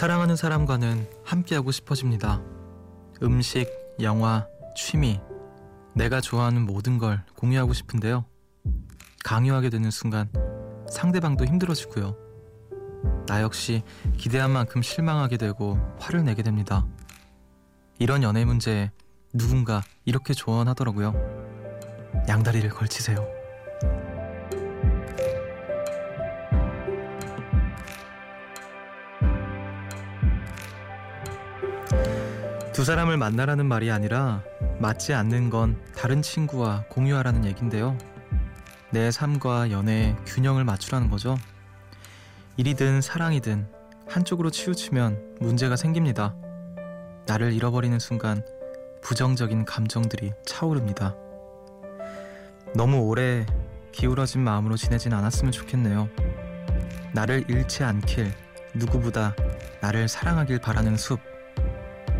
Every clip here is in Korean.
사랑하는 사람과는 함께하고 싶어집니다. 음식, 영화, 취미, 내가 좋아하는 모든 걸 공유하고 싶은데요. 강요하게 되는 순간 상대방도 힘들어지고요. 나 역시 기대한 만큼 실망하게 되고 화를 내게 됩니다. 이런 연애 문제에 누군가 이렇게 조언하더라고요. 양다리를 걸치세요. 두 사람을 만나라는 말이 아니라 맞지 않는 건 다른 친구와 공유하라는 얘긴데요. 내 삶과 연애의 균형을 맞추라는 거죠. 일이든 사랑이든 한쪽으로 치우치면 문제가 생깁니다. 나를 잃어버리는 순간 부정적인 감정들이 차오릅니다. 너무 오래 기울어진 마음으로 지내진 않았으면 좋겠네요. 나를 잃지 않길 누구보다 나를 사랑하길 바라는 숲.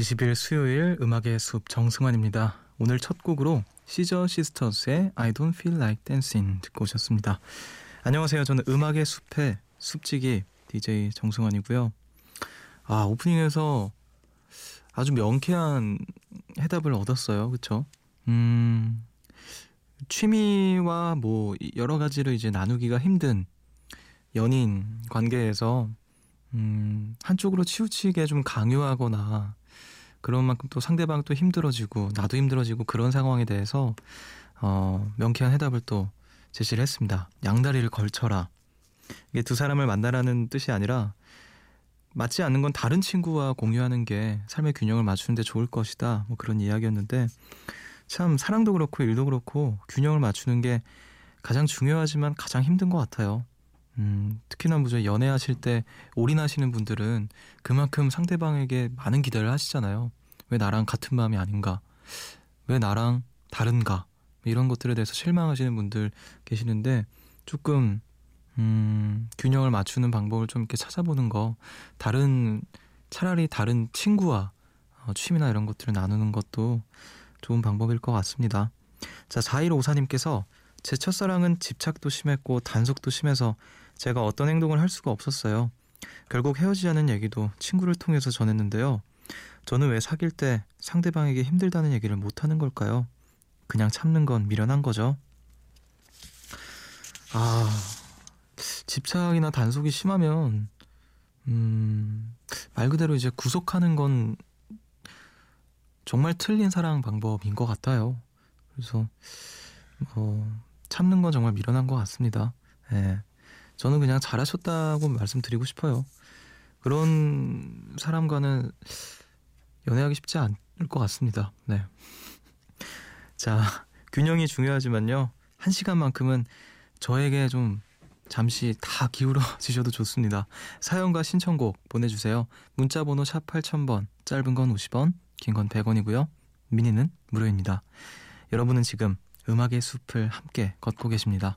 20일 수요일 음악의 숲 정승환입니다. 오늘 첫 곡으로 시저 시스터스의 I Don't Feel Like Dancing 듣고 오셨습니다. 안녕하세요. 저는 음악의 숲의 숲지기 DJ 정승환이고요. 아 오프닝에서 아주 명쾌한 해답을 얻었어요. 그렇죠? 음 취미와 뭐 여러 가지를 이제 나누기가 힘든 연인 관계에서 음, 한쪽으로 치우치게 좀 강요하거나 그런 만큼 또 상대방 또 힘들어지고 나도 힘들어지고 그런 상황에 대해서 어, 명쾌한 해답을 또 제시를 했습니다. 양다리를 걸쳐라. 이게 두 사람을 만나라는 뜻이 아니라 맞지 않는 건 다른 친구와 공유하는 게 삶의 균형을 맞추는데 좋을 것이다. 뭐 그런 이야기였는데 참 사랑도 그렇고 일도 그렇고 균형을 맞추는 게 가장 중요하지만 가장 힘든 것 같아요. 음, 특히나 무슨 연애하실 때 올인하시는 분들은 그만큼 상대방에게 많은 기대를 하시잖아요. 왜 나랑 같은 마음이 아닌가? 왜 나랑 다른가? 이런 것들에 대해서 실망하시는 분들 계시는데 조금 음, 균형을 맞추는 방법을 좀 이렇게 찾아보는 거 다른 차라리 다른 친구와 어, 취미나 이런 것들을 나누는 것도 좋은 방법일 것 같습니다. 자, 4154님께서 제 첫사랑은 집착도 심했고 단속도 심해서 제가 어떤 행동을 할 수가 없었어요. 결국 헤어지자는 얘기도 친구를 통해서 전했는데요. 저는 왜 사귈 때 상대방에게 힘들다는 얘기를 못 하는 걸까요? 그냥 참는 건 미련한 거죠. 아, 집착이나 단속이 심하면, 음, 말 그대로 이제 구속하는 건 정말 틀린 사랑 방법인 것 같아요. 그래서, 뭐, 참는 건 정말 미련한 것 같습니다. 예. 네. 저는 그냥 잘하셨다고 말씀드리고 싶어요. 그런 사람과는 연애하기 쉽지 않을 것 같습니다. 네. 자, 균형이 중요하지만요. 한 시간만큼은 저에게 좀 잠시 다 기울어지셔도 좋습니다. 사연과 신청곡 보내주세요. 문자번호 샵 8000번, 짧은 건 50원, 긴 건 100원이고요. 미니는 무료입니다. 여러분은 지금 음악의 숲을 함께 걷고 계십니다.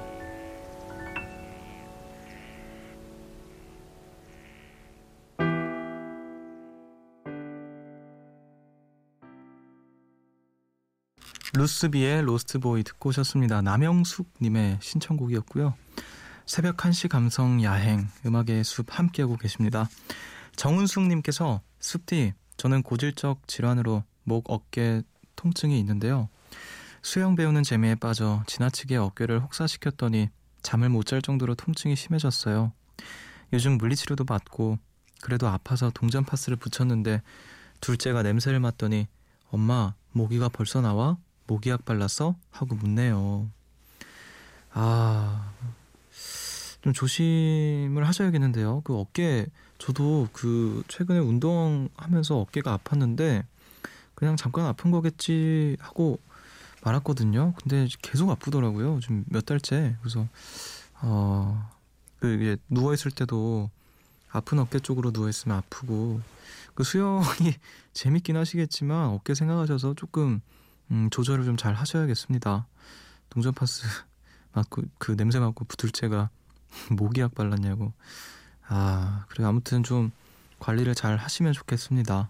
루스비의 로스트보이 듣고 오셨습니다. 남영숙님의 신청곡이었고요. 새벽 1시 감성 야행 음악의 숲 함께하고 계십니다. 정은숙님께서 숲디 저는 고질적 질환으로 목 어깨 통증이 있는데요. 수영 배우는 재미에 빠져 지나치게 어깨를 혹사시켰더니 잠을 못 잘 정도로 통증이 심해졌어요. 요즘 물리치료도 받고 그래도 아파서 동전 파스를 붙였는데 둘째가 냄새를 맡더니 엄마 모기가 벌써 나와? 모기약 발랐어? 하고 묻네요. 아, 좀 조심을 하셔야겠는데요. 그 어깨, 저도 그 최근에 운동하면서 어깨가 아팠는데 그냥 잠깐 아픈 거겠지 하고 말았거든요. 근데 계속 아프더라고요. 지금 몇 달째. 그래서, 어, 그 이게 누워있을 때도 아픈 어깨 쪽으로 누워있으면 아프고 그 수영이 재밌긴 하시겠지만 어깨 생각하셔서 조금 음, 조절을 좀 잘 하셔야겠습니다. 동전 파스 맞고 그 냄새 맡고 부들채가 모기약 발랐냐고. 아, 그래 아무튼 좀 관리를 잘 하시면 좋겠습니다.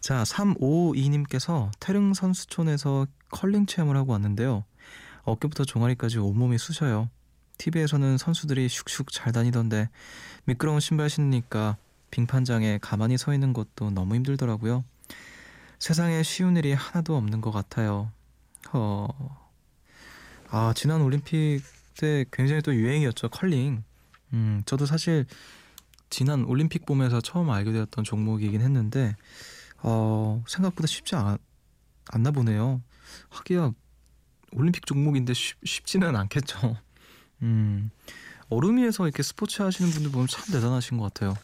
자, 352님께서 태릉 선수촌에서 컬링 체험을 하고 왔는데요. 어깨부터 종아리까지 온몸이 쑤셔요. TV에서는 선수들이 슉슉 잘 다니던데 미끄러운 신발 신으니까 빙판장에 가만히 서 있는 것도 너무 힘들더라고요. 세상에 쉬운 일이 하나도 없는 것 같아요. 어... 아, 지난 올림픽 때 굉장히 또 유행이었죠. 컬링. 음, 저도 사실 지난 올림픽 봄에서 처음 알게 되었던 종목이긴 했는데, 어, 생각보다 쉽지 않, 않나 보네요. 하기야 올림픽 종목인데 쉽, 쉽지는 않겠죠. 음, 얼음 위에서 이렇게 스포츠 하시는 분들 보면 참 대단하신 것 같아요.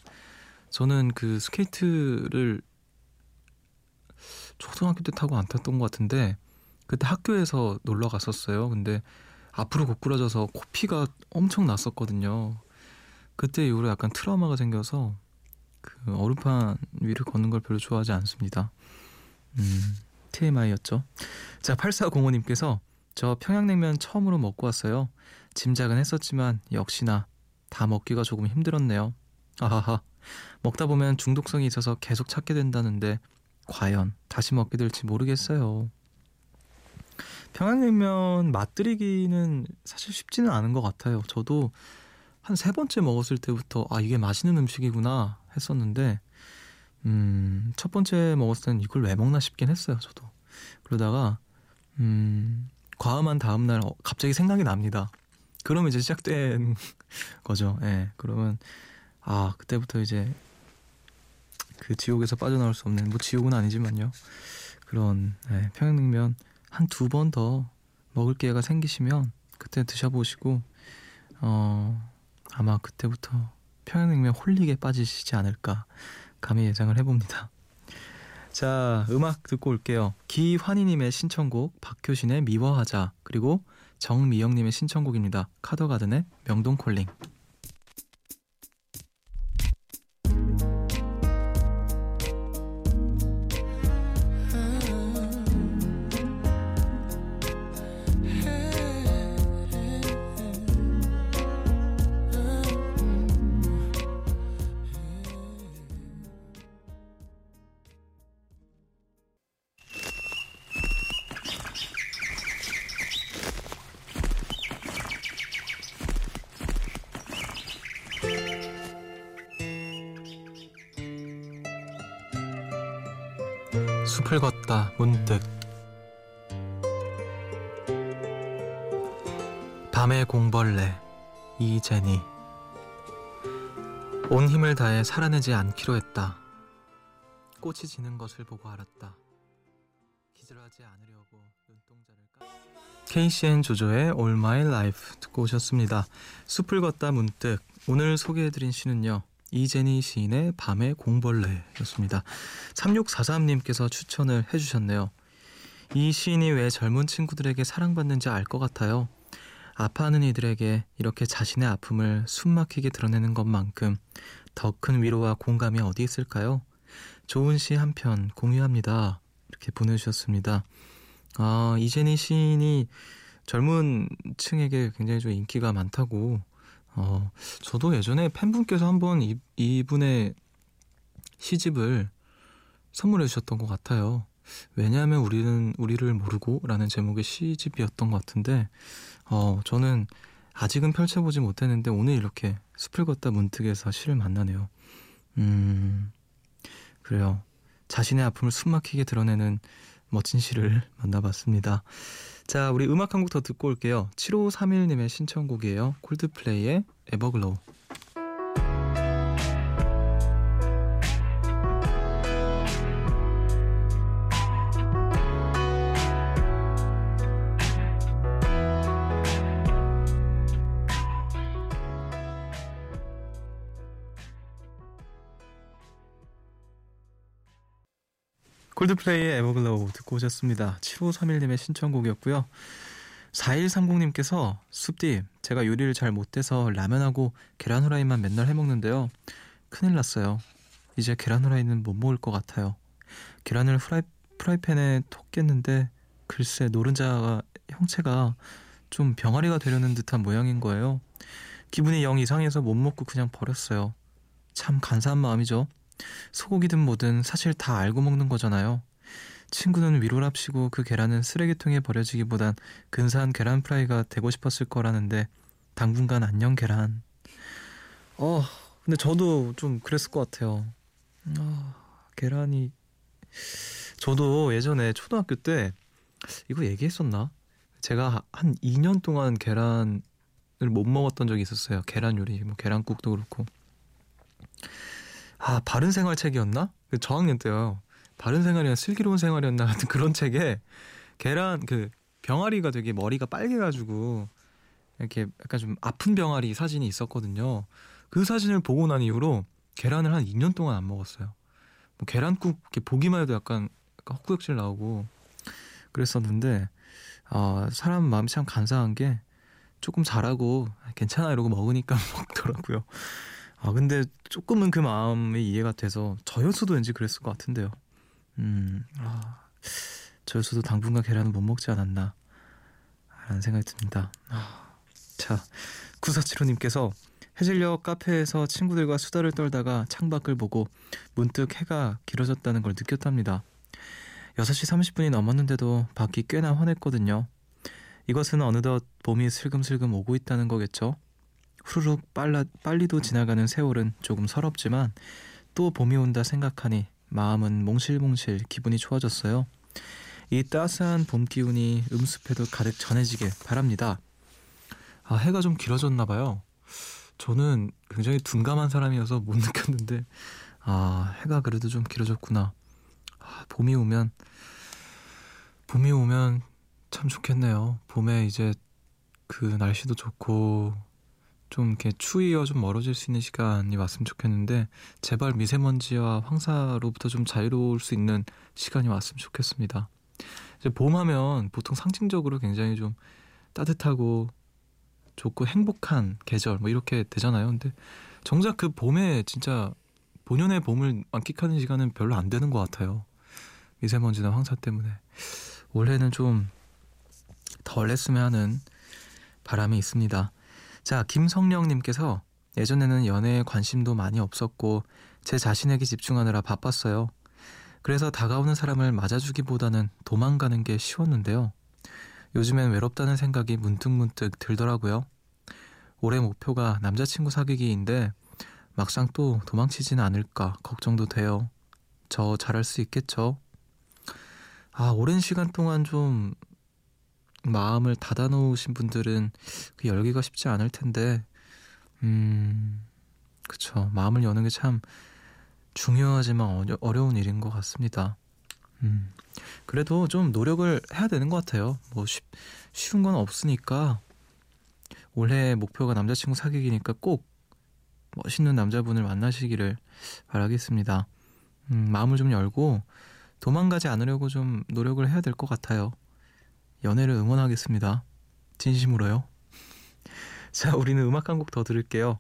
저는 그 스케이트를 초등학교 때 타고 안 탔던 것 같은데 그때 학교에서 놀러 갔었어요. 근데 앞으로 고꾸라져서 코피가 엄청 났었거든요. 그때 이후로 약간 트라우마가 생겨서 그 얼음판 위를 걷는 걸 별로 좋아하지 않습니다. 음, TMI였죠. 자, 8405님께서 저 평양냉면 처음으로 먹고 왔어요. 짐작은 했었지만 역시나 다 먹기가 조금 힘들었네요. 아하하. 먹다 보면 중독성이 있어서 계속 찾게 된다는데 과연 다시 먹게 될지 모르겠어요. 평양냉면 맛들이기는 사실 쉽지는 않은 것 같아요. 저도 한 세 번째 먹었을 때부터 아 이게 맛있는 음식이구나 했었는데 음, 첫 번째 먹었을 때는 이걸 왜 먹나 싶긴 했어요. 저도 그러다가 음, 과음한 다음 날 어, 갑자기 생각이 납니다. 그러면 이제 시작된 거죠. 예. 네, 그러면 아 그때부터 이제 그 지옥에서 빠져나올 수 없는 뭐 지옥은 아니지만요. 그런 네, 평양냉면 한 두 번 더 먹을 기회가 생기시면 그때 드셔보시고 어 아마 그때부터 평양냉면 홀릭에 빠지시지 않을까 감히 예상을 해봅니다. 자 음악 듣고 올게요. 기환희님의 신청곡 박효신의 미워하자 그리고 정미영님의 신청곡입니다. 카더가든의 명동콜링 숲을 걷다 문득 밤의 공벌레 이제니 온 힘을 다해 살아내지 않기로 했다. 꽃이 지는 것을 보고 알았다. 기절하지 않으려고 눈동자를 까... KCN 조조의 All My Life 듣고 오셨습니다. 숲을 걷다 문득 오늘 소개해드린 시는요. 이제니 시인의 밤의 공벌레였습니다. 3643님께서 추천을 해주셨네요. 이 시인이 왜 젊은 친구들에게 사랑받는지 알 것 같아요. 아파하는 이들에게 이렇게 자신의 아픔을 숨막히게 드러내는 것만큼 더 큰 위로와 공감이 어디 있을까요? 좋은 시 한 편 공유합니다. 이렇게 보내주셨습니다. 아, 이제니 시인이 젊은 층에게 굉장히 좀 인기가 많다고 어, 저도 예전에 팬분께서 한번 이, 이분의 시집을 선물해 주셨던 것 같아요. 왜냐하면 우리는 우리를 모르고라는 제목의 시집이었던 것 같은데, 어, 저는 아직은 펼쳐보지 못했는데 오늘 이렇게 숲을 걷다 문득에서 시를 만나네요. 음, 그래요. 자신의 아픔을 숨막히게 드러내는 멋진 시를 만나봤습니다. 자, 우리 음악 한 곡 더 듣고 올게요. 7531님의 신청곡이에요. 콜드플레이의 에버글로우. 콜드플레이의 Everglow 듣고 오셨습니다. 7531님의 신청곡이었고요. 4130님께서 숲디 제가 요리를 잘 못해서 라면하고 계란 후라이만 맨날 해먹는데요. 큰일 났어요. 이제 계란 후라이는 못 먹을 것 같아요. 계란을 후라이, 프라이팬에 톡 깼는데 글쎄 노른자가 형체가 좀 병아리가 되려는 듯한 모양인 거예요. 기분이 영 이상해서 못 먹고 그냥 버렸어요. 참 간사한 마음이죠. 소고기든 뭐든 사실 다 알고 먹는 거잖아요. 친구는 위로랍시고 그 계란은 쓰레기통에 버려지기보단 근사한 계란 프라이가 되고 싶었을 거라는데 당분간 안녕 계란. 어, 근데 저도 좀 그랬을 것 같아요. 아, 계란이 저도 예전에 초등학교 때 이거 얘기했었나? 제가 한 2년 동안 계란을 못 먹었던 적이 있었어요. 계란 요리, 뭐 계란국도 그렇고. 아, 바른 생활 책이었나? 그 저학년 때요. 바른 생활이나 슬기로운 생활이었나 같은 그런 책에 계란 그 병아리가 되게 머리가 빨개가지고 이렇게 약간 좀 아픈 병아리 사진이 있었거든요. 그 사진을 보고 난 이후로 계란을 한 2년 동안 안 먹었어요. 뭐 계란국 이렇게 보기만 해도 약간, 약간 헛구역질 나오고 그랬었는데 어, 사람 마음이 참 간사한 게 조금 잘하고 괜찮아 이러고 먹으니까 먹더라고요. 아 근데 조금은 그 마음이 이해가 돼서 저였어도 왠지 그랬을 것 같은데요. 음, 아, 저였어도 당분간 계란은 못 먹지 않았나 라는 생각이 듭니다. 아, 자, 구사치로님께서 해질녘 카페에서 친구들과 수다를 떨다가 창밖을 보고 문득 해가 길어졌다는 걸 느꼈답니다. 6시 30분이 넘었는데도 밖이 꽤나 환했거든요. 이것은 어느덧 봄이 슬금슬금 오고 있다는 거겠죠. 후루룩 빨라, 빨리도 지나가는 세월은 조금 서럽지만 또 봄이 온다 생각하니 마음은 몽실몽실 기분이 좋아졌어요. 이 따스한 봄 기운이 음습에도 가득 전해지길 바랍니다. 아, 해가 좀 길어졌나 봐요. 저는 굉장히 둔감한 사람이어서 못 느꼈는데 아, 해가 그래도 좀 길어졌구나. 아, 봄이 오면 봄이 오면 참 좋겠네요. 봄에 이제 그 날씨도 좋고 좀 이렇게 추위와 좀 멀어질 수 있는 시간이 왔으면 좋겠는데 제발 미세먼지와 황사로부터 좀 자유로울 수 있는 시간이 왔으면 좋겠습니다. 이제 봄하면 보통 상징적으로 굉장히 좀 따뜻하고 좋고 행복한 계절 뭐 이렇게 되잖아요. 근데 정작 그 봄에 진짜 본연의 봄을 만끽하는 시간은 별로 안 되는 것 같아요. 미세먼지나 황사 때문에 올해는 좀 덜 했으면 하는 바람이 있습니다. 자, 김성령님께서 예전에는 연애에 관심도 많이 없었고 제 자신에게 집중하느라 바빴어요. 그래서 다가오는 사람을 맞아주기보다는 도망가는 게 쉬웠는데요. 요즘엔 외롭다는 생각이 문득문득 들더라고요. 올해 목표가 남자친구 사귀기인데 막상 또 도망치지는 않을까 걱정도 돼요. 저 잘할 수 있겠죠? 아, 오랜 시간 동안 좀 마음을 닫아놓으신 분들은 그 열기가 쉽지 않을 텐데, 음, 그쵸. 마음을 여는 게 참 중요하지만 어려, 운 일인 것 같습니다. 음, 그래도 좀 노력을 해야 되는 것 같아요. 뭐 쉽, 쉬운 건 없으니까 올해 목표가 남자친구 사귀기니까 꼭 멋있는 남자분을 만나시기를 바라겠습니다. 음, 마음을 좀 열고 도망가지 않으려고 좀 노력을 해야 될 것 같아요. 연애를 응원하겠습니다. 진심으로요. 자, 우리는 음악 한 곡 더 들을게요.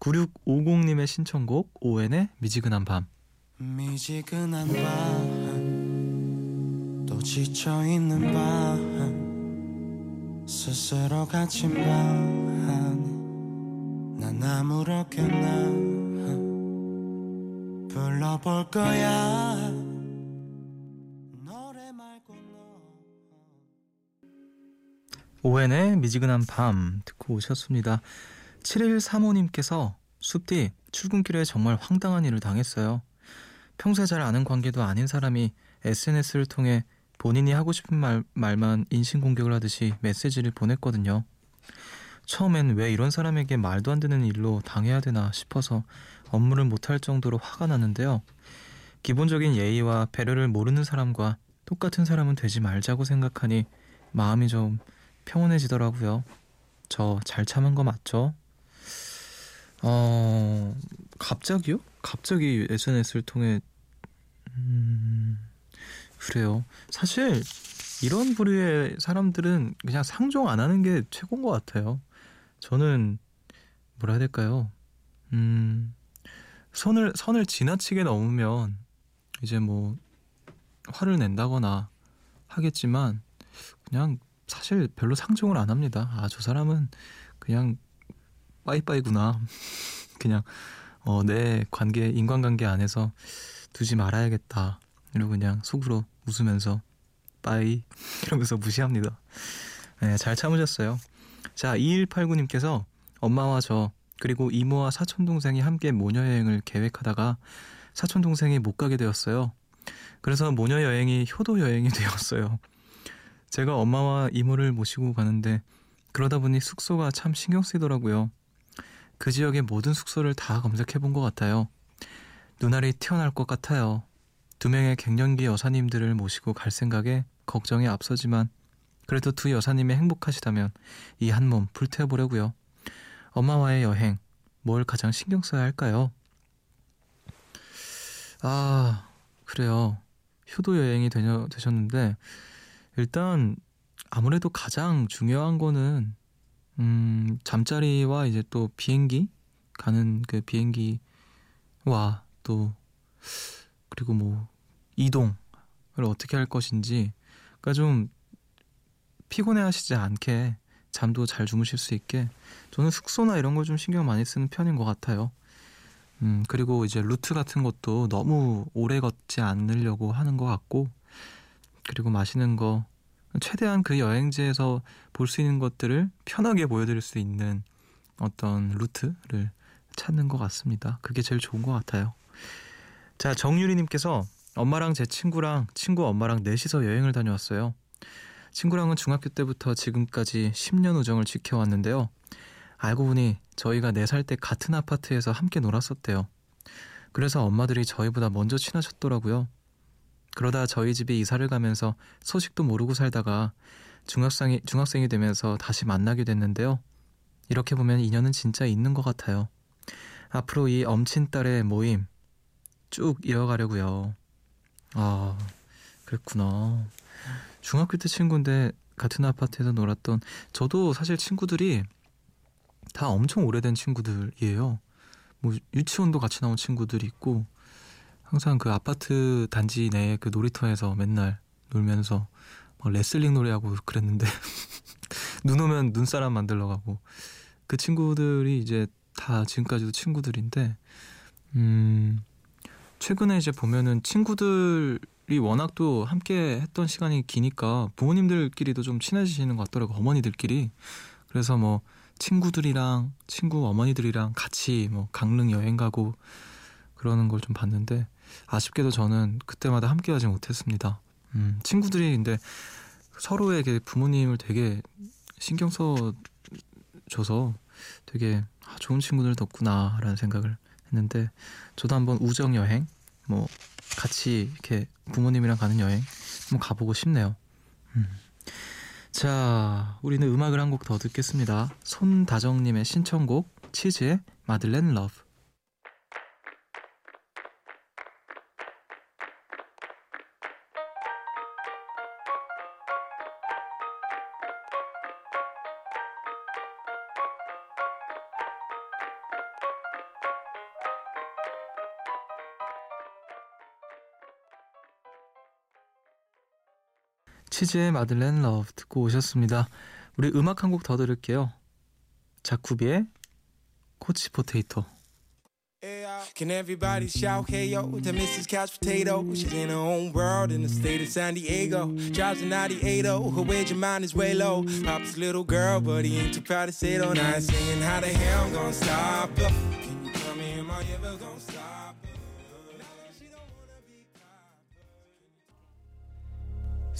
9650님의 신청곡 오웬의 미지근한 밤. 미지근한 밤, 또 지쳐 있는 밤, 스스로 갇힌 밤, 난 아무렇게나 불러볼 거야. 오웬의 미지근한 밤 듣고 오셨습니다. 7135님께서 숲디 출근길에 정말 황당한 일을 당했어요. 평소에 잘 아는 관계도 아닌 사람이 SNS를 통해 본인이 하고 싶은 말, 말만 인신공격을 하듯이 메시지를 보냈거든요. 처음엔 왜 이런 사람에게 말도 안 되는 일로 당해야 되나 싶어서 업무를 못할 정도로 화가 났는데요. 기본적인 예의와 배려를 모르는 사람과 똑같은 사람은 되지 말자고 생각하니 마음이 좀 평온해지더라고요. 저 잘 참은 거 맞죠? 어, 갑자기요? 갑자기 SNS를 통해, 음, 그래요. 사실 이런 부류의 사람들은 그냥 상종 안 하는 게 최고인 것 같아요. 저는 뭐라 해야 될까요? 음, 선을 선을 지나치게 넘으면 이제 뭐 화를 낸다거나 하겠지만 그냥 사실 별로 상종을 안 합니다. 아, 저 사람은 그냥 빠이빠이구나. 그냥 어, 내 관계 인간관계 안에서 두지 말아야겠다. 이러고 그냥 속으로 웃으면서 빠이 이러면서 무시합니다. 네, 잘 참으셨어요. 자, 2189님께서 엄마와 저 그리고 이모와 사촌 동생이 함께 모녀 여행을 계획하다가 사촌 동생이 못 가게 되었어요. 그래서 모녀 여행이 효도 여행이 되었어요. 제가 엄마와 이모를 모시고 가는데 그러다 보니 숙소가 참 신경 쓰이더라고요. 그 지역의 모든 숙소를 다 검색해 본 것 같아요. 눈알이 튀어날 것 같아요. 두 명의 갱년기 여사님들을 모시고 갈 생각에 걱정이 앞서지만 그래도 두 여사님이 행복하시다면 이 한 몸 불태워보려고요. 엄마와의 여행 뭘 가장 신경 써야 할까요? 아 그래요. 효도 여행이 되셨는데 일단 아무래도 가장 중요한 거는 음, 잠자리와 이제 또 비행기 가는 그 비행기와 또 그리고 뭐 이동을 어떻게 할 것인지 그러니까 좀 피곤해 하시지 않게 잠도 잘 주무실 수 있게 저는 숙소나 이런 걸 좀 신경 많이 쓰는 편인 것 같아요. 음, 그리고 이제 루트 같은 것도 너무 오래 걷지 않으려고 하는 것 같고 그리고 마시는 거 최대한 그 여행지에서 볼 수 있는 것들을 편하게 보여드릴 수 있는 어떤 루트를 찾는 것 같습니다. 그게 제일 좋은 것 같아요. 자, 정유리님께서 엄마랑 제 친구랑 친구 엄마랑 넷이서 여행을 다녀왔어요. 친구랑은 중학교 때부터 지금까지 10년 우정을 지켜왔는데요. 알고 보니 저희가 4살 때 같은 아파트에서 함께 놀았었대요. 그래서 엄마들이 저희보다 먼저 친하셨더라고요. 그러다 저희 집에 이사를 가면서 소식도 모르고 살다가 중학생이, 중학생이 되면서 다시 만나게 됐는데요. 이렇게 보면 인연은 진짜 있는 것 같아요. 앞으로 이 엄친딸의 모임 쭉 이어가려고요. 아, 그랬구나. 중학교 때 친구인데 같은 아파트에서 놀았던 저도 사실 친구들이 다 엄청 오래된 친구들이에요. 뭐 유치원도 같이 나온 친구들이 있고 항상 그 아파트 단지 내 그 놀이터에서 맨날 놀면서 막 레슬링 노래하고 그랬는데 눈 오면 눈사람 만들러 가고. 그 친구들이 이제 다 지금까지도 친구들인데 음 최근에 이제 보면은 친구들이 워낙 또 함께 했던 시간이 기니까 부모님들끼리도 좀 친해지시는 것 같더라고 어머니들끼리. 그래서 뭐 친구들이랑 친구 어머니들이랑 같이 뭐 강릉 여행 가고 그러는 걸 좀 봤는데 아쉽게도 저는 그때마다 함께하지 못했습니다. 음, 친구들이 근데 서로에게 부모님을 되게 신경 써 줘서 되게 아, 좋은 친구들 뒀구나라는 생각을 했는데 저도 한번 우정 여행 뭐 같이 이렇게 부모님이랑 가는 여행 한번 가보고 싶네요. 음. 자, 우리는 음악을 한 곡 더 듣겠습니다. 손다정님의 신청곡 치즈의 Madeleine Love. 치즈의 마들렌 러브 듣고 오셨습니다. 우리 음악 한 곡 더 들을게요. 자쿠비의 코치 포테이토. Can everybody shout hey yo to Mrs. Couch Potato? She's in her own world in the state of San Diego. Drives a 98 her wage of mine is way low. Papa's little girl, but he ain't too proud to say it on night. Singing how the hell I'm gonna stop her? Can you tell me am I ever gonna stop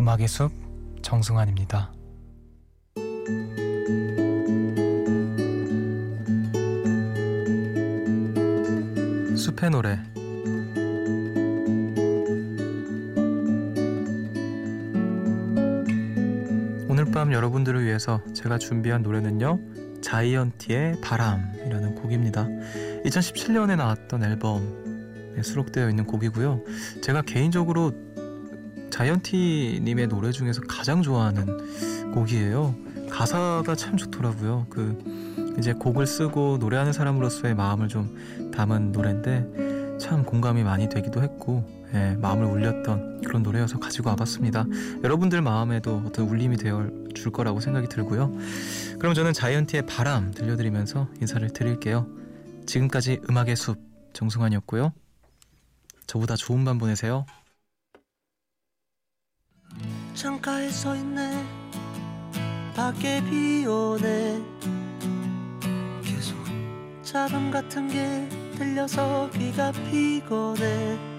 음악의 숲 정승환입니다. 숲의 노래. 오늘 밤 여러분들을 위해서 제가 준비한 노래는요 자이언티의 바람이라는 곡입니다. 2017년에 나왔던 앨범에 수록되어 있는 곡이고요. 제가 개인적으로 자이언티님의 노래 중에서 가장 좋아하는 곡이에요 가사가 참 좋더라고요 그 이제 곡을 쓰고 노래하는 사람으로서의 마음을 좀 담은 노래인데 참 공감이 많이 되기도 했고 예, 마음을 울렸던 그런 노래여서 가지고 와봤습니다. 여러분들 마음에도 어떤 울림이 되어 줄 거라고 생각이 들고요. 그럼 저는 자이언티의 바람 들려드리면서 인사를 드릴게요. 지금까지 음악의 숲 정승환이었고요. 저보다 좋은 밤 보내세요. 창가에 서 있네. 밖에 비 오네. 계속 자람 같은 게 들려서 귀가 피곤해